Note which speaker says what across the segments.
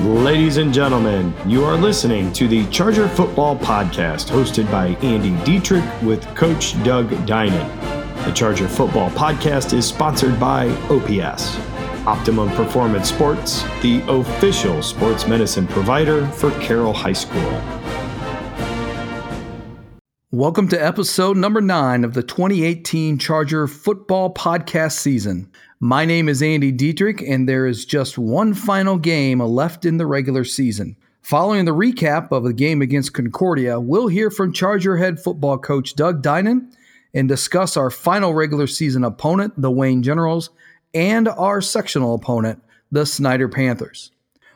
Speaker 1: Ladies and gentlemen, you are listening to the Charger Football Podcast hosted by Andy Dietrich with Coach Doug Dinan. The Charger Football Podcast is sponsored by OPS, Optimum Performance Sports, the official sports medicine provider for Carroll High School.
Speaker 2: Welcome to episode number nine of the 2018 Charger Football Podcast season. My name is Andy Dietrich, and there is just one final game left in the regular season. Following the recap of the game against Concordia, we'll hear from Charger head football coach Doug Dinan and discuss our final regular season opponent, the Wayne Generals, and our sectional opponent, the Snider Panthers.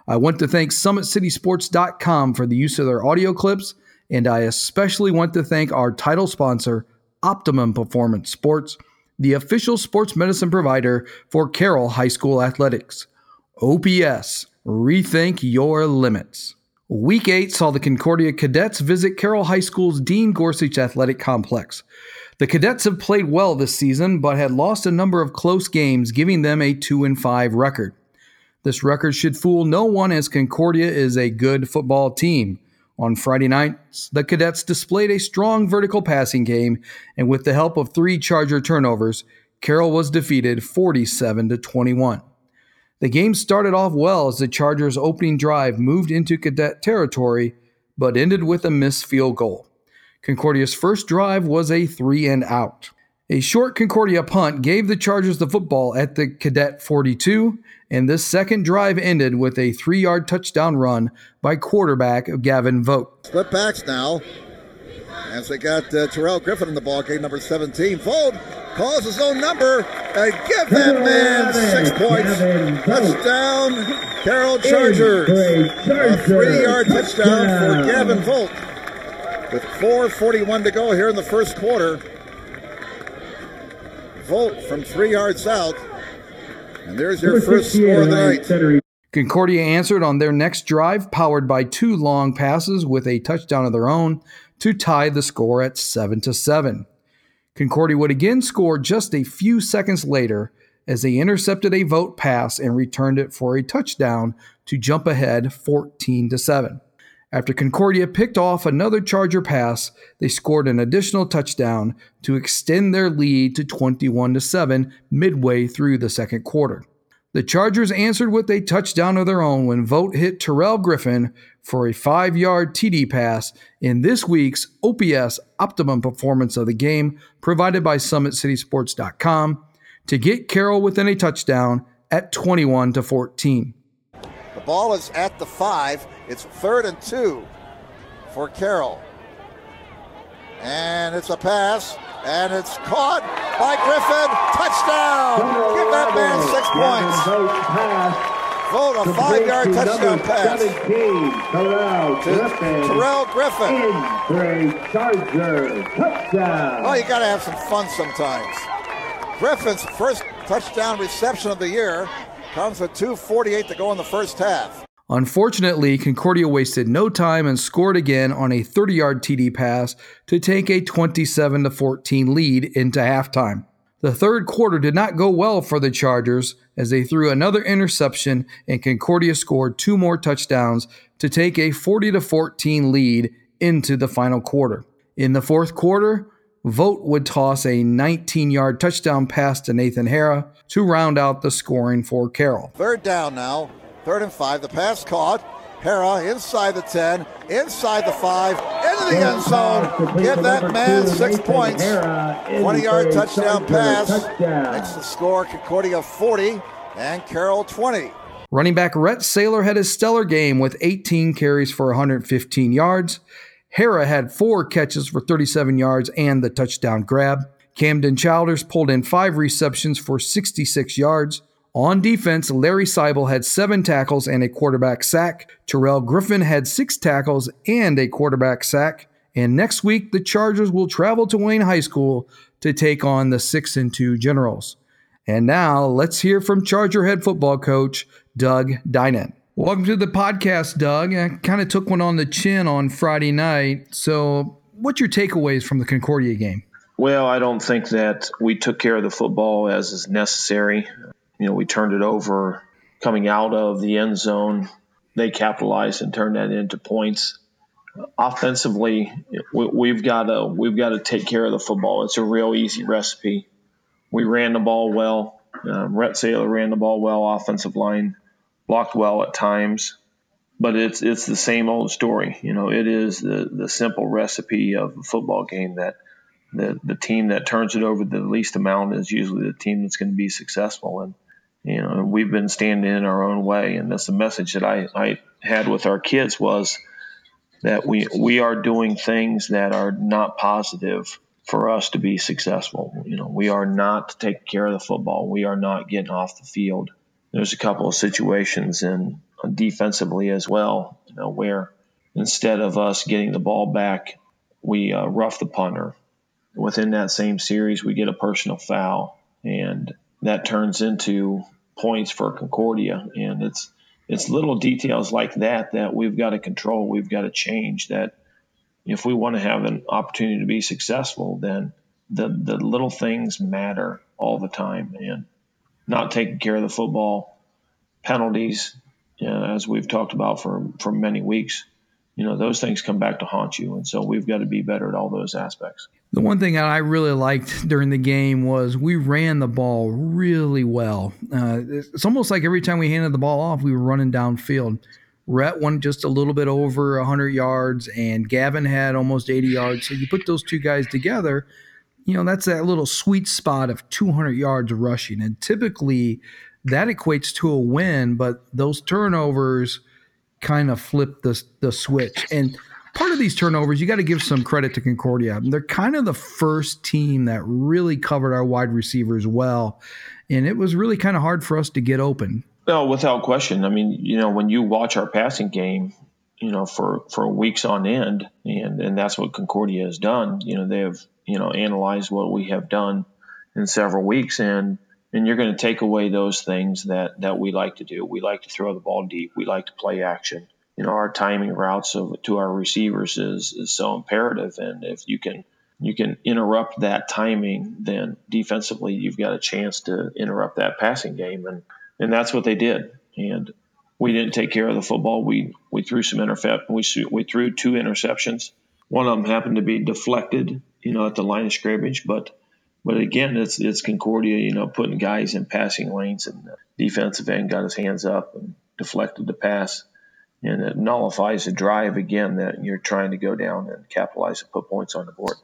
Speaker 2: I want to thank SummitCitySports.com for the use of their audio clips and I especially want to thank our title sponsor, Optimum Performance Sports, the official sports medicine provider for Carroll High School Athletics. OPS, rethink your limits. Week 8 saw the Concordia Cadets visit Carroll High School's Dean Gorsuch Athletic Complex. The Cadets have played well this season, but had lost a number of close games, giving them a 2 and 5 record. This record should fool no one as Concordia is a good football team. On Friday night, the Cadets displayed a strong vertical passing game, and with the help of three Charger turnovers, Carroll was defeated 47 to 21. The game started off well as the Chargers' opening drive moved into Cadet territory, but ended with a missed field goal. Concordia's first drive was a three and out. A short Concordia punt gave the Chargers the football at the Cadet 42, and this second drive ended with a three yard touchdown run by quarterback Gavin Vogt.
Speaker 3: Split backs now as they got uh, Terrell Griffin in the ball game, number 17. Vogt calls his own number and give that man six points. Touchdown, Carroll Chargers. A three yard touchdown for Gavin Vogt. With 4.41 to go here in the first quarter. Vogt from three yards out and there's your first score of the night.
Speaker 2: Concordia answered on their next drive, powered by two long passes with a touchdown of their own to tie the score at 7 to 7. Concordia would again score just a few seconds later as they intercepted a Vogt pass and returned it for a touchdown to jump ahead 14 to 7. After Concordia picked off another Charger pass, they scored an additional touchdown to extend their lead to 21 to 7 midway through the second quarter. The Chargers answered with a touchdown of their own when Vogt hit Terrell Griffin for a five yard TD pass in this week's OPS Optimum Performance of the Game, provided by SummitCitySports.com, to get Carroll within a touchdown at 21 to 14.
Speaker 3: The ball is at the five. It's third and two for Carroll. And it's a pass, and it's caught by Griffin. Touchdown! Give that man six points. Vogt a five yard touchdown pass. to Terrell Griffin.
Speaker 4: Charger touchdown.
Speaker 3: Oh, you got to have some fun sometimes. Griffin's first touchdown reception of the year comes with 2.48 to go in the first half.
Speaker 2: Unfortunately, Concordia wasted no time and scored again on a 30 yard TD pass to take a 27 14 lead into halftime. The third quarter did not go well for the Chargers as they threw another interception and Concordia scored two more touchdowns to take a 40 14 lead into the final quarter. In the fourth quarter, Vogt would toss a 19 yard touchdown pass to Nathan Hara to round out the scoring for Carroll.
Speaker 3: Third down now. Third and five. The pass caught. Hara inside the 10, inside the 5, into the end zone. Give that man six points. 20 yard touchdown pass. Makes the score Concordia 40 and Carroll 20.
Speaker 2: Running back Rhett Saylor had a stellar game with 18 carries for 115 yards. Hara had four catches for 37 yards and the touchdown grab. Camden Childers pulled in five receptions for 66 yards. On defense, Larry Seibel had seven tackles and a quarterback sack. Terrell Griffin had six tackles and a quarterback sack. And next week, the Chargers will travel to Wayne High School to take on the 6 and 2 Generals. And now, let's hear from Charger head football coach Doug Dinan. Welcome to the podcast, Doug. I kind of took one on the chin on Friday night. So, what's your takeaways from the Concordia game?
Speaker 5: Well, I don't think that we took care of the football as is necessary you know, we turned it over coming out of the end zone. they capitalized and turned that into points. Offensively, we, have got to we've got to take care of the football. It's a real easy recipe. We ran the ball well. Um, Rhett Saylor ran the ball well. Offensive line blocked well at times, but it's it's the same old story. You know, it is the the simple recipe of a football game that the the team that turns it over the least amount is usually the team that's going to be successful. And you know, we've been standing in our own way, and that's the message that I I had with our kids was that we we are doing things that are not positive for us to be successful. You know, we are not taking care of the football. We are not getting off the field. There's a couple of situations in defensively as well, you know, where instead of us getting the ball back, we uh, rough the punter. Within that same series, we get a personal foul, and that turns into points for Concordia. And it's it's little details like that that we've got to control. We've got to change that if we want to have an opportunity to be successful, then the the little things matter all the time, and not taking care of the football penalties, you know, as we've talked about for for many weeks, you know, those things come back to haunt you, and so we've got to be better at all those aspects.
Speaker 2: The one thing I really liked during the game was we ran the ball really well. Uh, it's almost like every time we handed the ball off, we were running downfield. Rhett won just a little bit over 100 yards, and Gavin had almost 80 yards. So you put those two guys together, you know, that's that little sweet spot of 200 yards rushing. And typically that equates to a win, but those turnovers kind of flip the, the switch. And part of these turnovers, you got to give some credit to Concordia. They're kind of the first team that really covered our wide receivers well. And it was really kind of hard for us to get open.
Speaker 5: No, without question. I mean, you know, when you watch our passing game, you know, for, for weeks on end, and, and that's what Concordia has done. You know, they have, you know, analyze what we have done in several weeks, and and you're going to take away those things that that we like to do. We like to throw the ball deep. We like to play action. You know, our timing routes of, to our receivers is is so imperative, and if you can you can interrupt that timing, then defensively you've got a chance to interrupt that passing game. And and that's what they did. And we didn't take care of the football. We we threw some intercept. We we threw two interceptions. One of them happened to be deflected, you know, at the line of scrimmage. But but again, it's it's Concordia, you know, putting guys in passing lanes, and the defensive end got his hands up and deflected the pass, and it nullifies the drive again that you're trying to go down and capitalize and put points on the board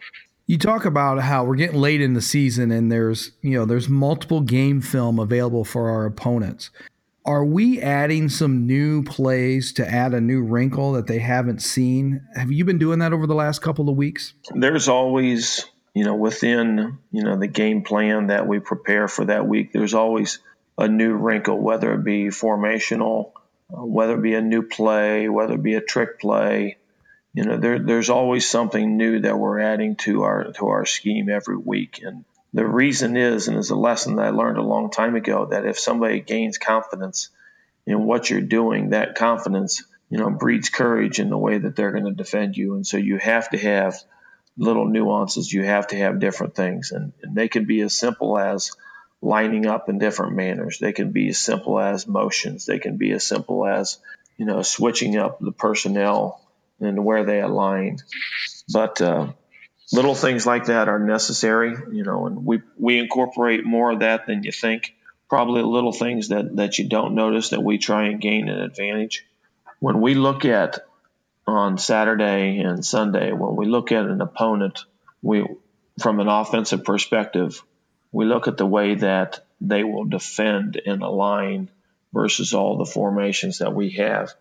Speaker 2: you talk about how we're getting late in the season and there's you know there's multiple game film available for our opponents are we adding some new plays to add a new wrinkle that they haven't seen? Have you been doing that over the last couple of weeks?
Speaker 5: There's always you know within you know the game plan that we prepare for that week there's always a new wrinkle whether it be formational whether it be a new play whether it be a trick play. You know, there, there's always something new that we're adding to our to our scheme every week. And the reason is, and it's a lesson that I learned a long time ago, that if somebody gains confidence in what you're doing, that confidence, you know, breeds courage in the way that they're going to defend you. And so you have to have little nuances. You have to have different things, and, and they can be as simple as lining up in different manners. They can be as simple as motions. They can be as simple as you know switching up the personnel and where they align. But uh, little things like that are necessary, you know, and we we incorporate more of that than you think. Probably little things that that you don't notice that we try and gain an advantage. When we look at on Saturday and Sunday, when we look at an opponent, we from an offensive perspective, we look at the way that they will defend in a line versus all the formations that we have.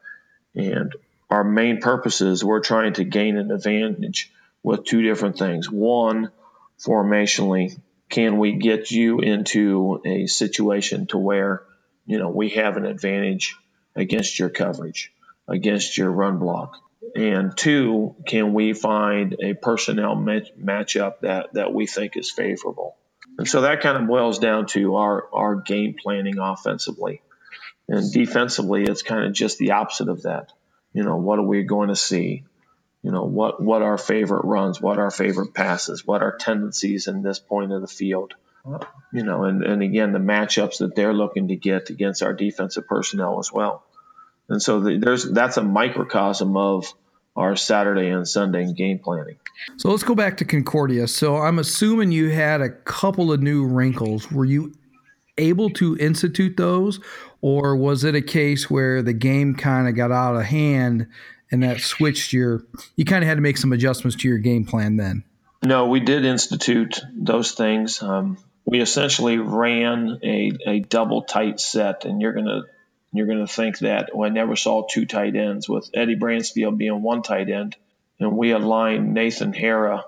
Speaker 5: And our main purposes, we're trying to gain an advantage with two different things. One, formationally, can we get you into a situation to where, you know, we have an advantage against your coverage, against your run block? And two, can we find a personnel match, matchup that, that we think is favorable? And so that kind of boils down to our, our game planning offensively. And defensively, it's kind of just the opposite of that. You know, what are we going to see? You know, what, what our favorite runs, what our favorite passes, what our tendencies in this point of the field. You know, and, and again, the matchups that they're looking to get against our defensive personnel as well. And so the, there's that's a microcosm of our Saturday and Sunday game planning.
Speaker 2: So let's go back to Concordia. So I'm assuming you had a couple of new wrinkles. Were you able to institute those, or was it a case where the game kind of got out of hand and that switched your? You kind of had to make some adjustments to your game plan then.
Speaker 5: No, we did institute those things. Um, we essentially ran a, a double tight set, and you're gonna you're gonna think that well, I never saw two tight ends with Eddie Bransfield being one tight end, and we aligned Nathan Hara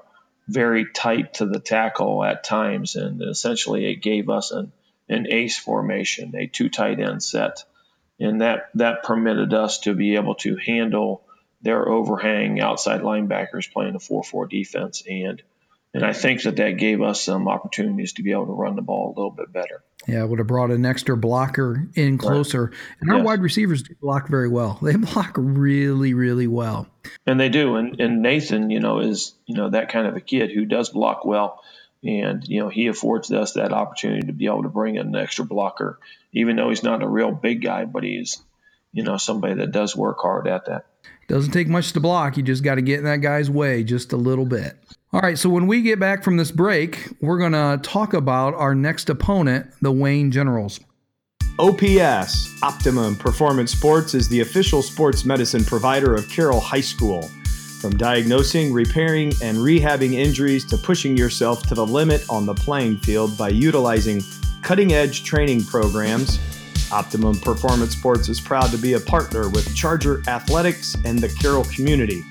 Speaker 5: very tight to the tackle at times, and essentially it gave us an an ace formation, a two tight end set, and that that permitted us to be able to handle their overhang outside linebackers playing a 4-4 defense and and I think that that gave us some opportunities to be able to run the ball a little bit better.
Speaker 2: Yeah, would have brought an extra blocker in closer. Right. And our yes. wide receivers do block very well. They block really, really well.
Speaker 5: And they do. And, and Nathan, you know, is, you know, that kind of a kid who does block well. And, you know, he affords us that opportunity to be able to bring in an extra blocker, even though he's not a real big guy, but he's, you know, somebody that does work hard at that.
Speaker 2: Doesn't take much to block. You just got to get in that guy's way just a little bit. All right, so when we get back from this break, we're going to talk about our next opponent, the Wayne Generals.
Speaker 1: OPS, Optimum Performance Sports, is the official sports medicine provider of Carroll High School. From diagnosing, repairing, and rehabbing injuries to pushing yourself to the limit on the playing field by utilizing cutting edge training programs, Optimum Performance Sports is proud to be a partner with Charger Athletics and the Carroll community.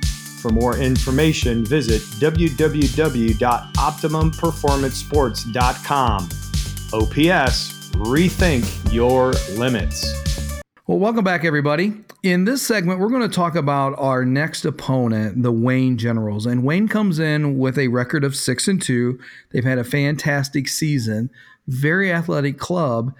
Speaker 1: For more information, visit www.optimumperformancesports.com. OPS, rethink your limits.
Speaker 2: Well, welcome back, everybody. In this segment, we're going to talk about our next opponent, the Wayne Generals. And Wayne comes in with a record of six and two. They've had a fantastic season, very athletic club,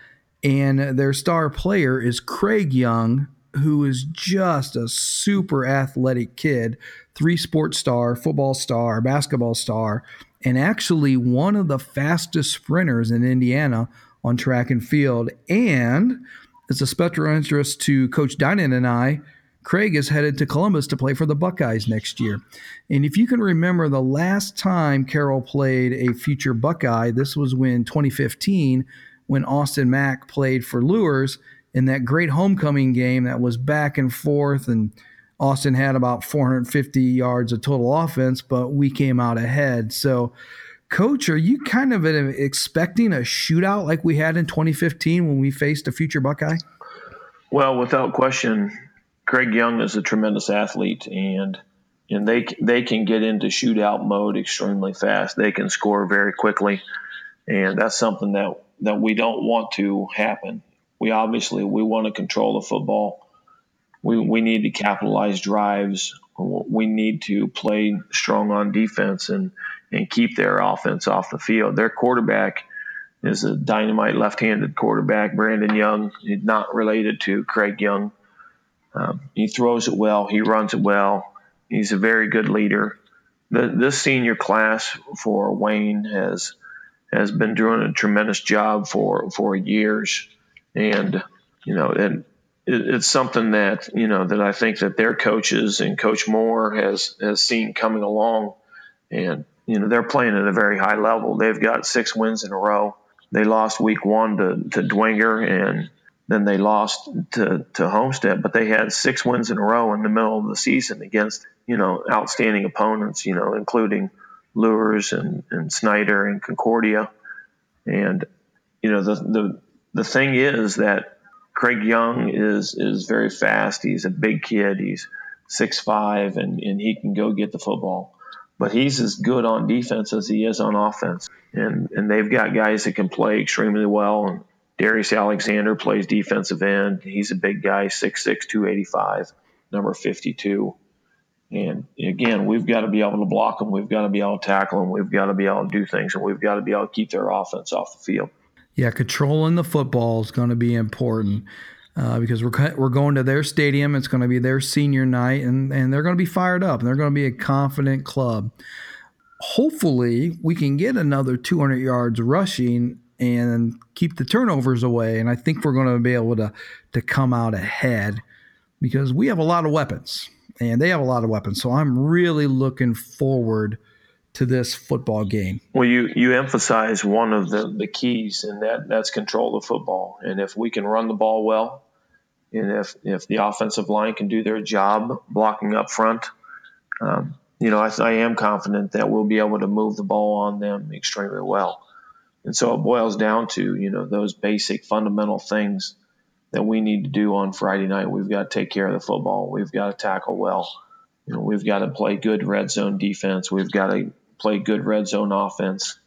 Speaker 2: and their star player is Craig Young, who is just a super athletic kid, three sports star, football star, basketball star, and actually one of the fastest sprinters in Indiana on track and field. And it's a special interest to Coach Dinan and I. Craig is headed to Columbus to play for the Buckeyes next year. And if you can remember the last time Carroll played a future Buckeye, this was when 2015, when Austin Mack played for Luers in that great homecoming game that was back and forth and Austin had about 450 yards of total offense, but we came out ahead. So, coach, are you kind of expecting a shootout like we had in 2015 when we faced a future Buckeye?
Speaker 5: Well, without question, Craig Young is a tremendous athlete, and and they they can get into shootout mode extremely fast. They can score very quickly, and that's something that that we don't want to happen we obviously we want to control the football. We we need to capitalize drives. We need to play strong on defense and and keep their offense off the field. Their quarterback is a dynamite left-handed quarterback, Brandon Young. He's not related to Craig Young. Um, he throws it well. He runs it well. He's a very good leader. The, this senior class for Wayne has has been doing a tremendous job for for years and you know, and it, it's something that you know that I think that their coaches and Coach Moore has has seen coming along, and you know they're playing at a very high level. They've got six wins in a row. They lost week one to to Dwenger, and then they lost to to Homestead, but they had six wins in a row in the middle of the season against you know outstanding opponents, you know, including Luers and, and Snider and Concordia, and you know the the the thing is that Craig Young is is very fast. He's a big kid. He's six five, and and he can go get the football. But he's as good on defense as he is on offense, and and they've got guys that can play extremely well. And Darius Alexander plays defensive end. He's a big guy, 6'6", 285, number 52. And again, we've got to be able to block them. We've got to be able to tackle them. We've got to be able to do things, and we've got to be able to keep their offense off the field.
Speaker 2: Yeah, controlling the football is going to be important uh, because we're we're going to their stadium. It's going to be their senior night, and and they're going to be fired up, and they're going to be a confident club. Hopefully, we can get another 200 yards rushing and keep the turnovers away. And I think we're going to be able to to come out ahead because we have a lot of weapons and they have a lot of weapons. So I'm really looking forward to this football game.
Speaker 5: Well, you you emphasize one of the, the keys, and that that's control of football. And if we can run the ball well, and if if the offensive line can do their job blocking up front, um, you know, I, I am confident that we'll be able to move the ball on them extremely well. And so it boils down to you know those basic fundamental things that we need to do on Friday night. We've got to take care of the football. We've got to tackle well. You know, we've got to play good red zone defense. We've got to play good red zone offense.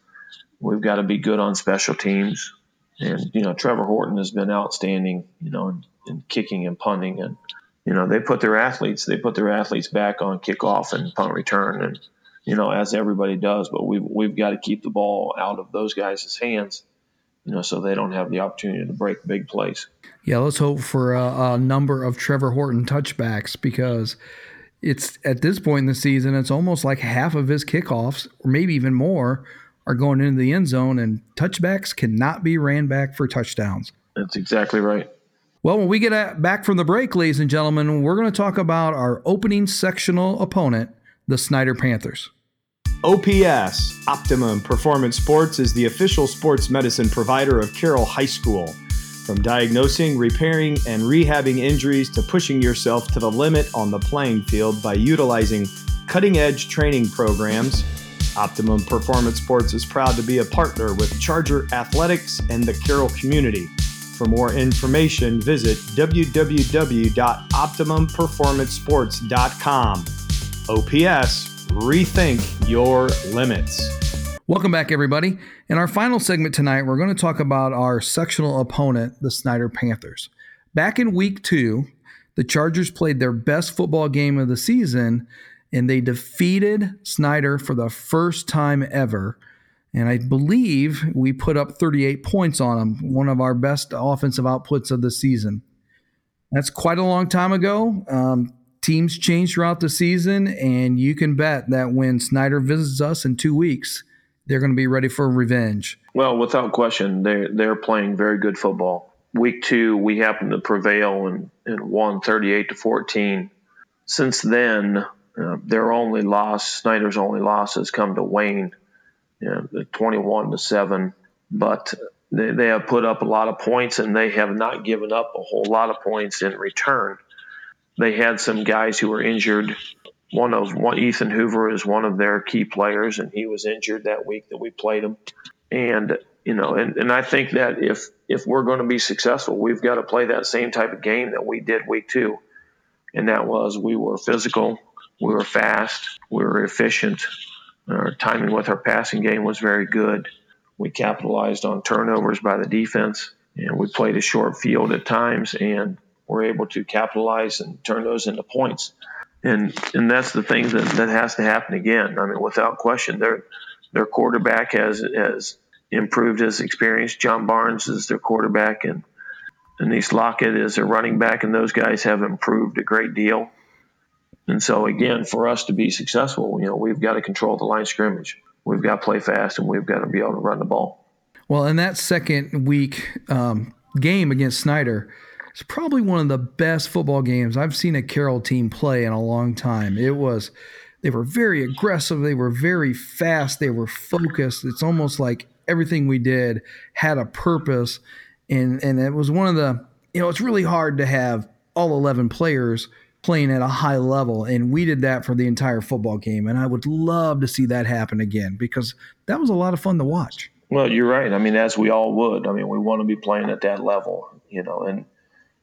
Speaker 5: We've got to be good on special teams. And, you know, Trevor Horton has been outstanding, you know, in, in kicking and punting. And, you know, they put their athletes, they put their athletes back on kickoff and punt return. And, you know, as everybody does, but we've, we've got to keep the ball out of those guys' hands, you know, so they don't have the opportunity to break big plays.
Speaker 2: Yeah, let's hope for a, a number of Trevor Horton touchbacks because – it's at this point in the season, it's almost like half of his kickoffs, or maybe even more, are going into the end zone, and touchbacks cannot be ran back for touchdowns.
Speaker 5: That's exactly right.
Speaker 2: Well, when we get back from the break, ladies and gentlemen, we're going to talk about our opening sectional opponent, the Snider Panthers.
Speaker 1: OPS, Optimum Performance Sports, is the official sports medicine provider of Carroll High School. From diagnosing, repairing, and rehabbing injuries to pushing yourself to the limit on the playing field by utilizing cutting edge training programs, Optimum Performance Sports is proud to be a partner with Charger Athletics and the Carroll community. For more information, visit www.optimumperformancesports.com. OPS, rethink your limits.
Speaker 2: Welcome back, everybody. In our final segment tonight, we're going to talk about our sectional opponent, the Snider Panthers. Back in week two, the Chargers played their best football game of the season and they defeated Snider for the first time ever. And I believe we put up 38 points on them, one of our best offensive outputs of the season. That's quite a long time ago. Um, teams change throughout the season, and you can bet that when Snider visits us in two weeks, they're going to be ready for revenge.
Speaker 5: Well, without question, they're they're playing very good football. Week two, we happened to prevail and, and won 38 to 14. Since then, uh, their only loss, Snider's only loss, has come to Wayne, you know, 21 to seven. But they, they have put up a lot of points, and they have not given up a whole lot of points in return. They had some guys who were injured one of one Ethan Hoover is one of their key players, and he was injured that week that we played him. And you know, and, and I think that if if we're going to be successful, we've got to play that same type of game that we did week two, and that was we were physical, we were fast, we were efficient. Our timing with our passing game was very good. We capitalized on turnovers by the defense, and we played a short field at times, and we're able to capitalize and turn those into points and and that's the thing that, that has to happen again. I mean, without question, their their quarterback has has improved his experience. John Barnes is their quarterback, and Denise Lockett is their running back, and those guys have improved a great deal. And so, again, for us to be successful, you know, we've got to control the line scrimmage. We've got to play fast, and we've got to be able to run the ball.
Speaker 2: Well, in that second week um, game against Snider, it's probably one of the best football games I've seen a Carroll team play in a long time. It was they were very aggressive, they were very fast, they were focused. It's almost like everything we did had a purpose and and it was one of the you know, it's really hard to have all 11 players playing at a high level and we did that for the entire football game and I would love to see that happen again because that was a lot of fun to watch.
Speaker 5: Well, you're right. I mean, as we all would. I mean, we want to be playing at that level, you know, and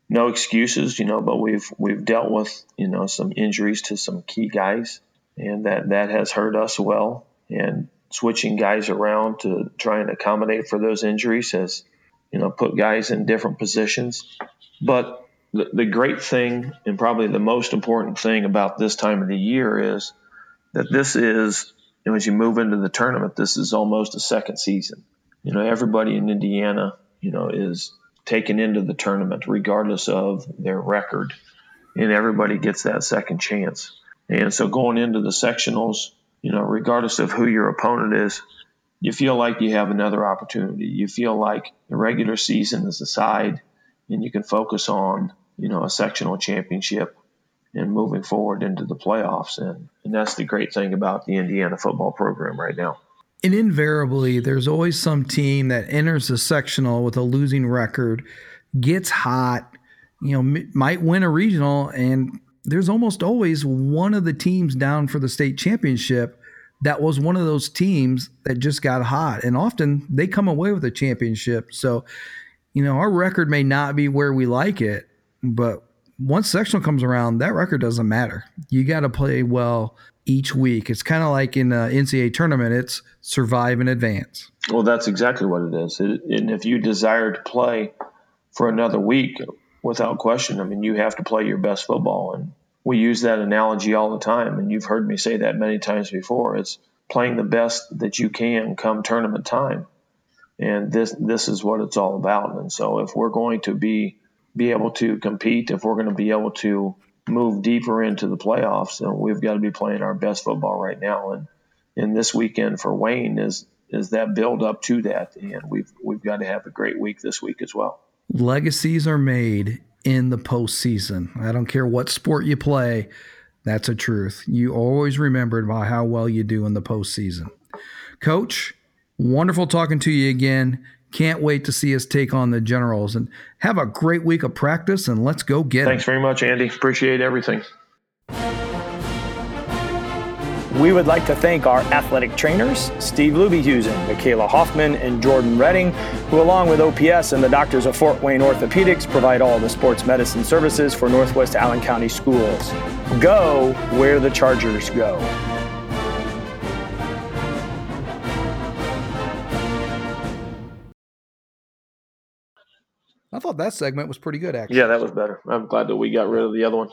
Speaker 5: no excuses, you know, but we've we've dealt with you know some injuries to some key guys, and that that has hurt us well. And switching guys around to try and accommodate for those injuries has you know put guys in different positions. But the, the great thing and probably the most important thing about this time of the year is that this is you know, as you move into the tournament, this is almost a second season. You know, everybody in Indiana, you know, is taken into the tournament, regardless of their record. And everybody gets that second chance. And so going into the sectionals, you know, regardless of who your opponent is, you feel like you have another opportunity. You feel like the regular season is aside and you can focus on you know, a sectional championship and moving forward into the playoffs. And, and that's the great thing about the Indiana football program right now.
Speaker 2: And invariably, there's always some team that enters the sectional with a losing record, gets hot, you know, might win a regional, and there's almost always one of the teams down for the state championship that was one of those teams that just got hot. And often they come away with a championship. So, you know, our record may not be where we like it, but once sectional comes around, that record doesn't matter. You got to play well each week. It's kind of like in an NCAA tournament, it's survive and advance.
Speaker 5: Well, that's exactly what it is. It, and if you desire to play for another week, without question, I mean, you have to play your best football. And we use that analogy all the time. And you've heard me say that many times before. It's playing the best that you can come tournament time. And this this is what it's all about. And so if we're going to be be able to compete, if we're going to be able to move deeper into the playoffs, then we've got to be playing our best football right now. And in this weekend for Wayne is is that build up to that, and we've we've got to have a great week this week as well.
Speaker 2: Legacies are made in the postseason. I don't care what sport you play. That's a truth. You always remembered by how well you do in the postseason. Coach, wonderful talking to you again. Can't wait to see us take on the Generals and have a great week of practice and let's go get
Speaker 5: it. Thanks very much, Andy. Appreciate everything.
Speaker 6: We would like to thank our athletic trainers, Steve Lubyhusen, Michaela Hoffman, and Jordan Redding, who, along with OPS and the doctors of Fort Wayne Orthopedics, provide all the sports medicine services for Northwest Allen County schools. Go where the Chargers go.
Speaker 2: I thought that segment was pretty good, actually.
Speaker 5: Yeah, that was better. I'm glad that we got rid of the other one.